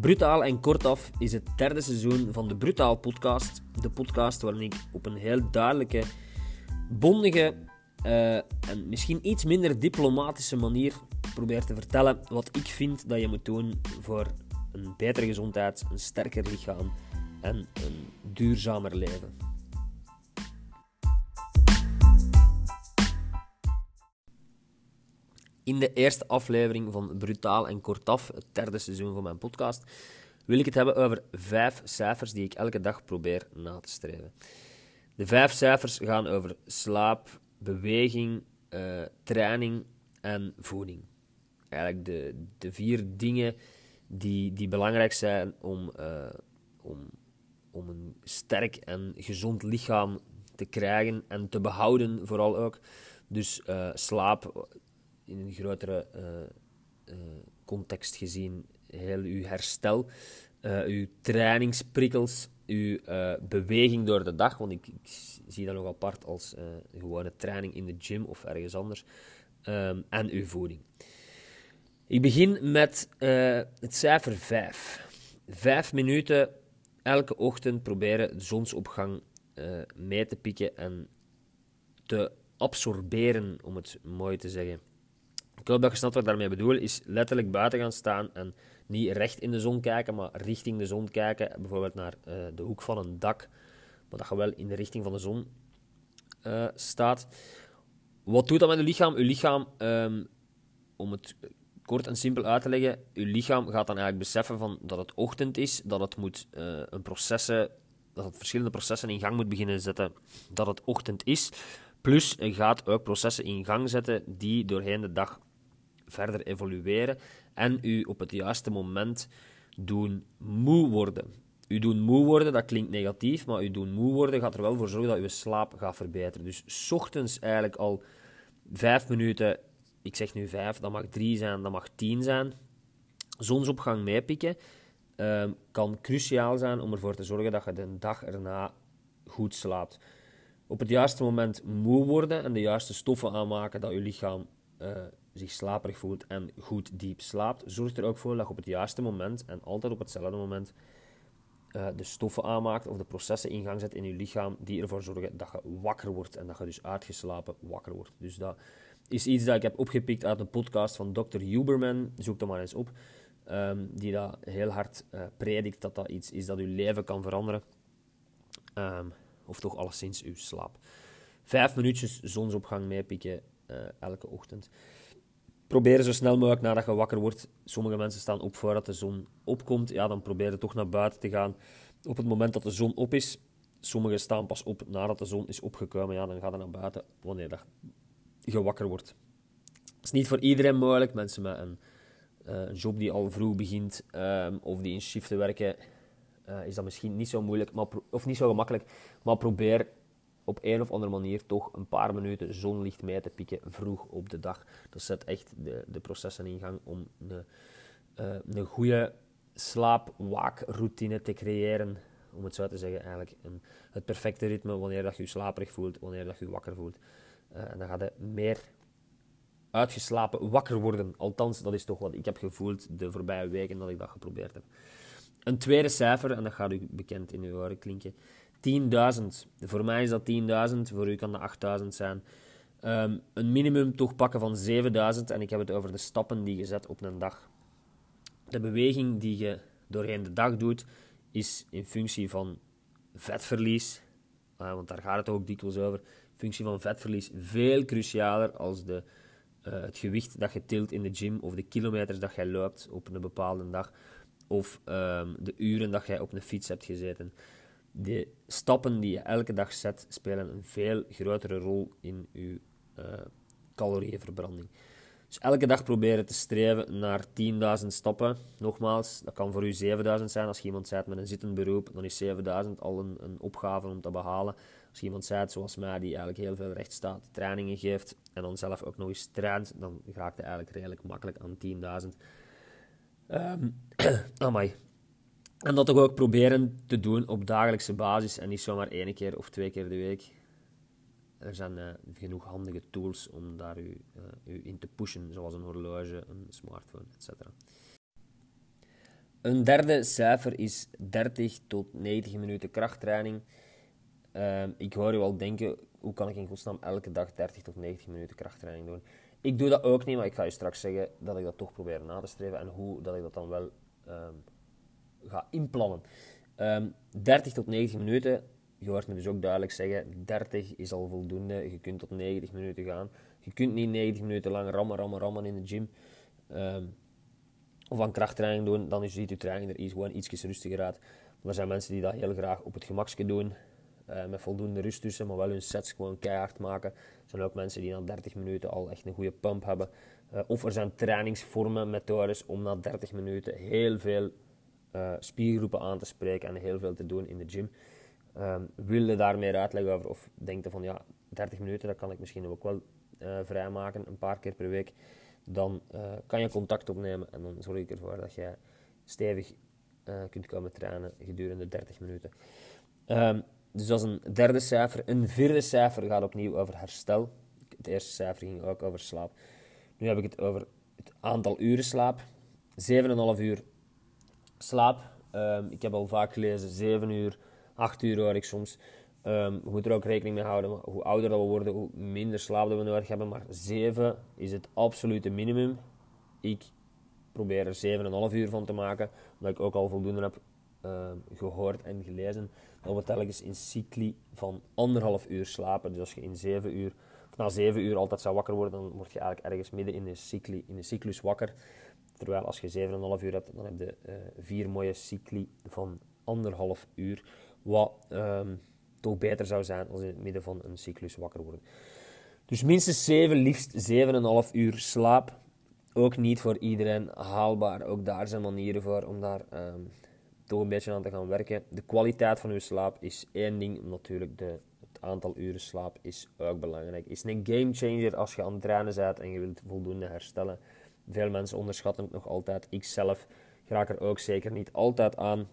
Brutaal en kortaf is het derde seizoen van de Brutaal podcast. De podcast waarin ik op een heel duidelijke, bondige uh, en misschien iets minder diplomatische manier probeer te vertellen wat ik vind dat je moet doen voor een betere gezondheid, een sterker lichaam en een duurzamer leven. In de eerste aflevering van Brutaal en Kortaf, het derde seizoen van mijn podcast, wil ik het hebben over vijf cijfers die ik elke dag probeer na te streven. De vijf cijfers gaan over slaap, beweging, uh, training en voeding. Eigenlijk de, de vier dingen die, die belangrijk zijn om, uh, om, om een sterk en gezond lichaam te krijgen en te behouden, vooral ook. Dus uh, slaap, in een grotere uh, context gezien heel uw herstel, uh, uw trainingsprikkels, uw beweging door de dag, want ik, ik zie dat nog apart als gewone training in de gym of ergens anders, um, en uw voeding. Ik begin met het cijfer 5. Vijf minuten elke ochtend proberen de zonsopgang mee te pikken en te absorberen, om het mooi te zeggen. Hoop dat je wat ik daarmee bedoel, is letterlijk buiten gaan staan en niet recht in de zon kijken, maar richting de zon kijken. Bijvoorbeeld naar uh, de hoek van een dak, maar dat je wel in de richting van de zon uh, staat. Wat doet dat met je lichaam? Je lichaam, um, om het kort en simpel uit te leggen, je lichaam gaat dan eigenlijk beseffen van dat het ochtend is, dat het moet uh, een processen, dat het verschillende processen in gang moet beginnen zetten, dat het ochtend is. Plus, je gaat ook processen in gang zetten die doorheen de dag verder evolueren en u op het juiste moment doen moe worden. U doen moe worden, dat klinkt negatief, maar u doen moe worden gaat er wel voor zorgen dat uw slaap gaat verbeteren. Dus ochtends eigenlijk al vijf minuten, ik zeg nu vijf, dat mag drie zijn, dat mag tien zijn, zonsopgang meepikken, um, kan cruciaal zijn om ervoor te zorgen dat je de dag erna goed slaapt. Op het juiste moment moe worden en de juiste stoffen aanmaken dat je lichaam uh, zich slaperig voelt en goed diep slaapt, zorgt er ook voor dat op het juiste moment en altijd op hetzelfde moment uh, de stoffen aanmaakt of de processen in gang zet in je lichaam die ervoor zorgen dat je wakker wordt en dat je dus uitgeslapen wakker wordt. Dus dat is iets dat ik heb opgepikt uit een podcast van Dr. Huberman, zoek dat maar eens op, um, die dat heel hard uh, predikt dat dat iets is dat je leven kan veranderen. Um, of toch alleszins uw slaap. Vijf minuutjes zonsopgang meepikken uh, elke ochtend. Probeer zo snel mogelijk nadat je wakker wordt. Sommige mensen staan op voordat de zon opkomt. Ja, dan probeer je toch naar buiten te gaan op het moment dat de zon op is. Sommigen staan pas op nadat de zon is opgekomen. Ja, dan ga je naar buiten wanneer je wakker wordt. Het is niet voor iedereen mogelijk. Mensen met een, een job die al vroeg begint uh, of die in shiften werken, uh, is dat misschien niet zo moeilijk maar of niet zo gemakkelijk. Maar probeer op een of andere manier toch een paar minuten zonlicht mee te pikken vroeg op de dag. Dat zet echt de, de processen in gang om een, uh, een goede slaap-waakroutine te creëren. Om het zo te zeggen, eigenlijk een, het perfecte ritme wanneer dat je je slaperig voelt, wanneer dat je je wakker voelt. Uh, en dan ga je meer uitgeslapen wakker worden. Althans, dat is toch wat ik heb gevoeld de voorbije weken dat ik dat geprobeerd heb. Een tweede cijfer, en dat gaat u bekend in uw oren klinken. 10.000. Voor mij is dat 10.000, voor u kan dat 8.000 zijn. Um, een minimum toch pakken van 7.000 en ik heb het over de stappen die je zet op een dag. De beweging die je doorheen de dag doet, is in functie van vetverlies, uh, want daar gaat het ook dikwijls over, in functie van vetverlies veel crucialer als de, uh, het gewicht dat je tilt in de gym of de kilometers dat jij loopt op een bepaalde dag of um, de uren dat jij op een fiets hebt gezeten. De stappen die je elke dag zet, spelen een veel grotere rol in je uh, calorieënverbranding. Dus elke dag proberen te streven naar 10.000 stappen. Nogmaals, dat kan voor u 7.000 zijn. Als je iemand zet met een zittend beroep, dan is 7.000 al een, een, opgave om te behalen. Als je iemand zet zoals mij, die eigenlijk heel veel recht staat, trainingen geeft en dan zelf ook nog eens traint, dan raakt hij eigenlijk redelijk makkelijk aan 10.000. Um, amai. En dat toch ook proberen te doen op dagelijkse basis en niet zomaar één keer of twee keer de week. Er zijn uh, genoeg handige tools om daar u, uh, u, in te pushen, zoals een horloge, een smartphone, etc. Een derde cijfer is 30 tot 90 minuten krachttraining. Ehm, ik hoor je wel denken, hoe kan ik in godsnaam elke dag 30 tot 90 minuten krachttraining doen? Ik doe dat ook niet, maar ik ga je straks zeggen dat ik dat toch probeer na te streven en hoe dat ik dat dan wel um, ga inplannen. 30 ehm, tot 90 minuten, je hoort me dus ook duidelijk zeggen, 30 is al voldoende, je kunt tot 90 minuten gaan. Je kunt niet 90 minuten lang rammen, rammen, rammen in de gym. of aan krachttraining doen, dan ziet je training er iets, gewoon iets rustiger uit. Maar er zijn mensen die dat heel graag op het gemakje doen. Uh, met voldoende rust tussen, maar wel hun sets gewoon keihard maken. Er zijn ook mensen die na 30 minuten al echt een goede pump hebben. Uh, of er zijn trainingsvormen, methodes om na 30 minuten heel veel uh, spiergroepen aan te spreken en heel veel te doen in de gym. Um, wil je daar meer uitleg over of denk je van ja, 30 minuten, dat kan ik misschien ook wel vrijmaken, een paar keer per week. Dan kan je contact opnemen en dan zorg ik ervoor dat jij stevig kunt komen trainen gedurende 30 minuten. Um, dus dat is een derde cijfer. Een vierde cijfer gaat opnieuw over herstel. Het eerste cijfer ging ook over slaap. Nu heb ik het over het aantal uren slaap. 7,5 uur slaap. Um, ik heb al vaak gelezen 7 uur, 8 uur hoor ik soms. Um, je moet er ook rekening mee houden. Hoe ouder we worden, hoe minder slaap dat we nodig hebben. Maar 7 is het absolute minimum. Ik probeer er 7,5 uur van te maken. Omdat ik ook al voldoende heb uh, gehoord en gelezen dat we telkens in cycli van anderhalf uur slapen. Dus als je in 7 uur, of na 7 uur altijd zou wakker worden, dan word je eigenlijk ergens midden in de cyclus wakker. Terwijl als je 7,5 uur hebt, dan heb je uh, vier mooie cycli van anderhalf uur. Wat um, toch beter zou zijn als je in het midden van een cyclus wakker wordt. Dus minstens 7, liefst 7,5 uur slaap. Ook niet voor iedereen haalbaar. Ook daar zijn manieren voor om daar um, toch een beetje aan te gaan werken. De kwaliteit van uw slaap is één ding. Natuurlijk, de, het aantal uren slaap is ook belangrijk. Is een game changer als je aan het trainen bent en je wilt voldoende herstellen. Veel mensen onderschatten het nog altijd. Ik zelf raak er ook zeker niet altijd aan.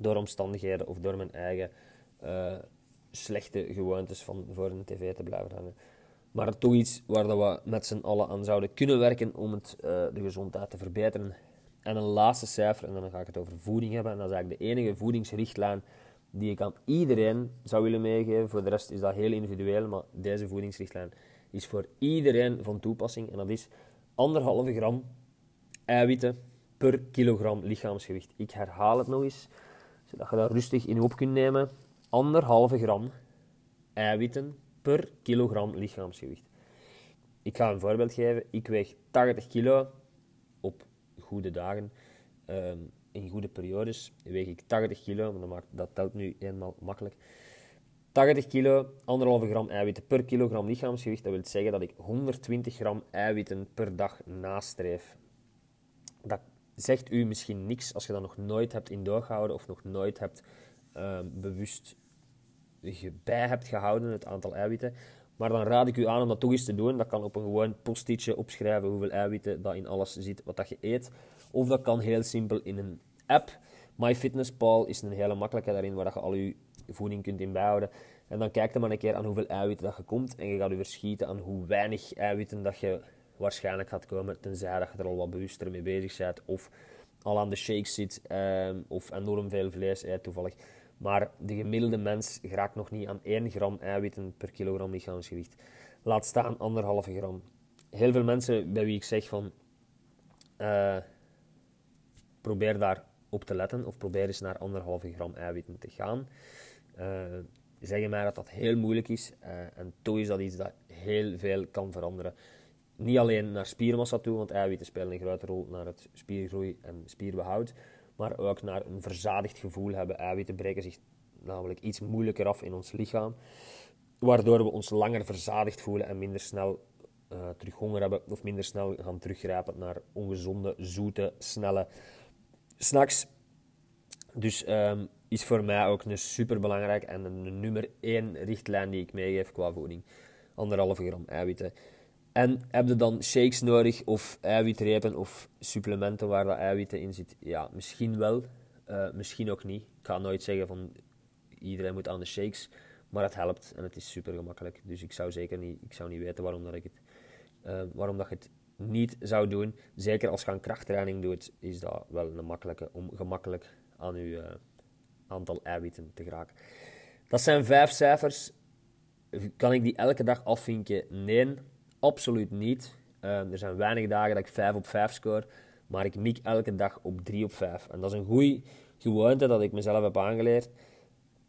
Door omstandigheden of door mijn eigen uh, slechte gewoontes van voor een tv te blijven hangen. Maar toch iets waar we met z'n allen aan zouden kunnen werken om het, uh, de gezondheid te verbeteren. En een laatste cijfer, en dan ga ik het over voeding hebben. En dat is eigenlijk de enige voedingsrichtlijn die ik aan iedereen zou willen meegeven. Voor de rest is dat heel individueel, maar deze voedingsrichtlijn is voor iedereen van toepassing. En dat is anderhalve gram eiwitten per kilogram lichaamsgewicht. Ik herhaal het nog eens, zodat je dat rustig in op kunt nemen. Anderhalve gram eiwitten per kilogram lichaamsgewicht. Ik ga een voorbeeld geven. Ik weeg 80 kilo op goede dagen, ehm, in goede periodes, weeg ik 80 kilo, maar dat, maakt, dat telt nu eenmaal makkelijk. 80 kilo, 1,5 gram eiwitten per kilogram lichaamsgewicht. Dat wil zeggen dat ik 120 gram eiwitten per dag nastreef. Dat zegt u misschien niks als je dat nog nooit hebt in doorgehouden of nog nooit hebt ehm, bewust bij hebt gehouden, het aantal eiwitten. Maar dan raad ik u aan om dat toch eens te doen. Dat kan op een gewoon post opschrijven hoeveel eiwitten dat in alles zit wat dat je eet. Of dat kan heel simpel in een app. MyFitnessPal is een hele makkelijke daarin waar je al je voeding kunt in bijhouden. En dan kijk je maar een keer aan hoeveel eiwitten dat je komt. En je gaat je verschieten aan hoe weinig eiwitten dat je waarschijnlijk gaat komen. Tenzij dat je er al wat bewuster mee bezig bent. Of al aan de shakes zit. Ehm, of enorm veel vlees eet toevallig. Maar de gemiddelde mens raakt nog niet aan 1 gram eiwitten per kilogram lichaamsgewicht. Laat staan anderhalve gram. Heel veel mensen bij wie ik zeg van... Uh, probeer daar op te letten of probeer eens naar anderhalve gram eiwitten te gaan. Uh, zeggen mij dat dat heel moeilijk is uh, en toch is dat iets dat heel veel kan veranderen. Niet alleen naar spiermassa toe, want eiwitten spelen een grote rol naar het spiergroei en spierbehoud, maar ook naar een verzadigd gevoel hebben. Eiwitten breken zich namelijk iets moeilijker af in ons lichaam, waardoor we ons langer verzadigd voelen en minder snel uh, terug honger hebben of minder snel gaan teruggrijpen naar ongezonde, zoete, snelle snacks. Dus um, is voor mij ook een super belangrijk en een nummer één richtlijn die ik meegeef qua voeding. Anderhalve gram eiwitten. En heb je dan shakes nodig of eiwitrepen of supplementen waar dat eiwitten in zit? Ja, misschien wel, uh, misschien ook niet. Ik ga nooit zeggen van iedereen moet aan de shakes, maar het helpt en het is super gemakkelijk. Dus ik zou zeker niet, ik zou niet weten waarom, dat ik het, uh, waarom dat je het niet zou doen. Zeker als je aan krachttraining doet, is dat wel een makkelijke om gemakkelijk aan je uh, aantal eiwitten te geraken. Dat zijn vijf cijfers. Kan ik die elke dag afvinken? Nee, absoluut niet. Uh, er zijn weinig dagen dat ik 5 op 5 score, maar ik mik elke dag op 3 op 5. En dat is een goede gewoonte dat ik mezelf heb aangeleerd.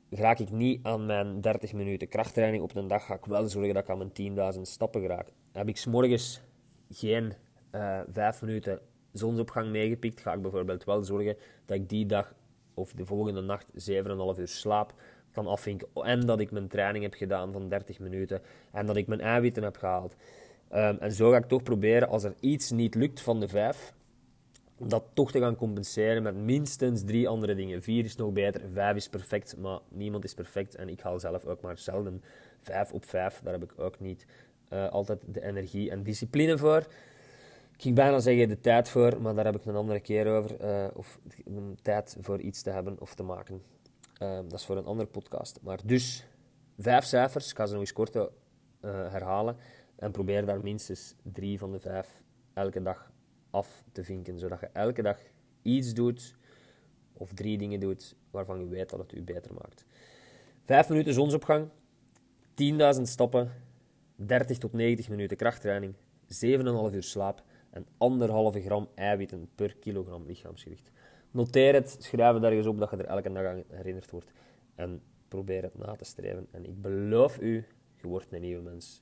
Raak ik niet aan mijn 30 minuten krachttraining op een dag, ga ik wel zorgen dat ik aan mijn 10.000 stappen raak. Heb ik s'morgens geen uh, eh, 5 minuten zonsopgang meegepikt, ga ik bijvoorbeeld wel zorgen dat ik die dag of de volgende nacht 7,5 uur slaap kan afvinken. En dat ik mijn training heb gedaan van 30 minuten en dat ik mijn eiwitten heb gehaald. Um, en zo ga ik toch proberen, als er iets niet lukt van de 5, dat toch te gaan compenseren met minstens drie andere dingen. Vier is nog beter, vijf is perfect, maar niemand is perfect. En ik haal zelf ook maar zelden vijf op vijf. Daar heb ik ook niet uh, altijd de energie en discipline voor. Ging bijna zeggen de tijd voor, maar daar heb ik een andere keer over. Uh, of de tijd voor iets te hebben of te maken. Uh, dat is voor een andere podcast. Maar dus, vijf cijfers. Ik ga ze nog eens kort uh, herhalen. En probeer daar minstens drie van de vijf elke dag af te vinken. Zodat je elke dag iets doet, of drie dingen doet, waarvan je weet dat het u beter maakt. Vijf minuten zonsopgang, 10.000 stappen, 30 tot 90 minuten krachttraining, 7,5 uur slaap en anderhalve gram eiwitten per kilogram lichaamsgewicht. Noteer het, schrijf het ergens op dat je er elke dag aan herinnerd wordt. En probeer het na te streven. En ik beloof u, je wordt een nieuwe mens.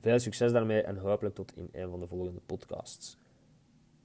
Veel succes daarmee en hopelijk tot in een van de volgende podcasts.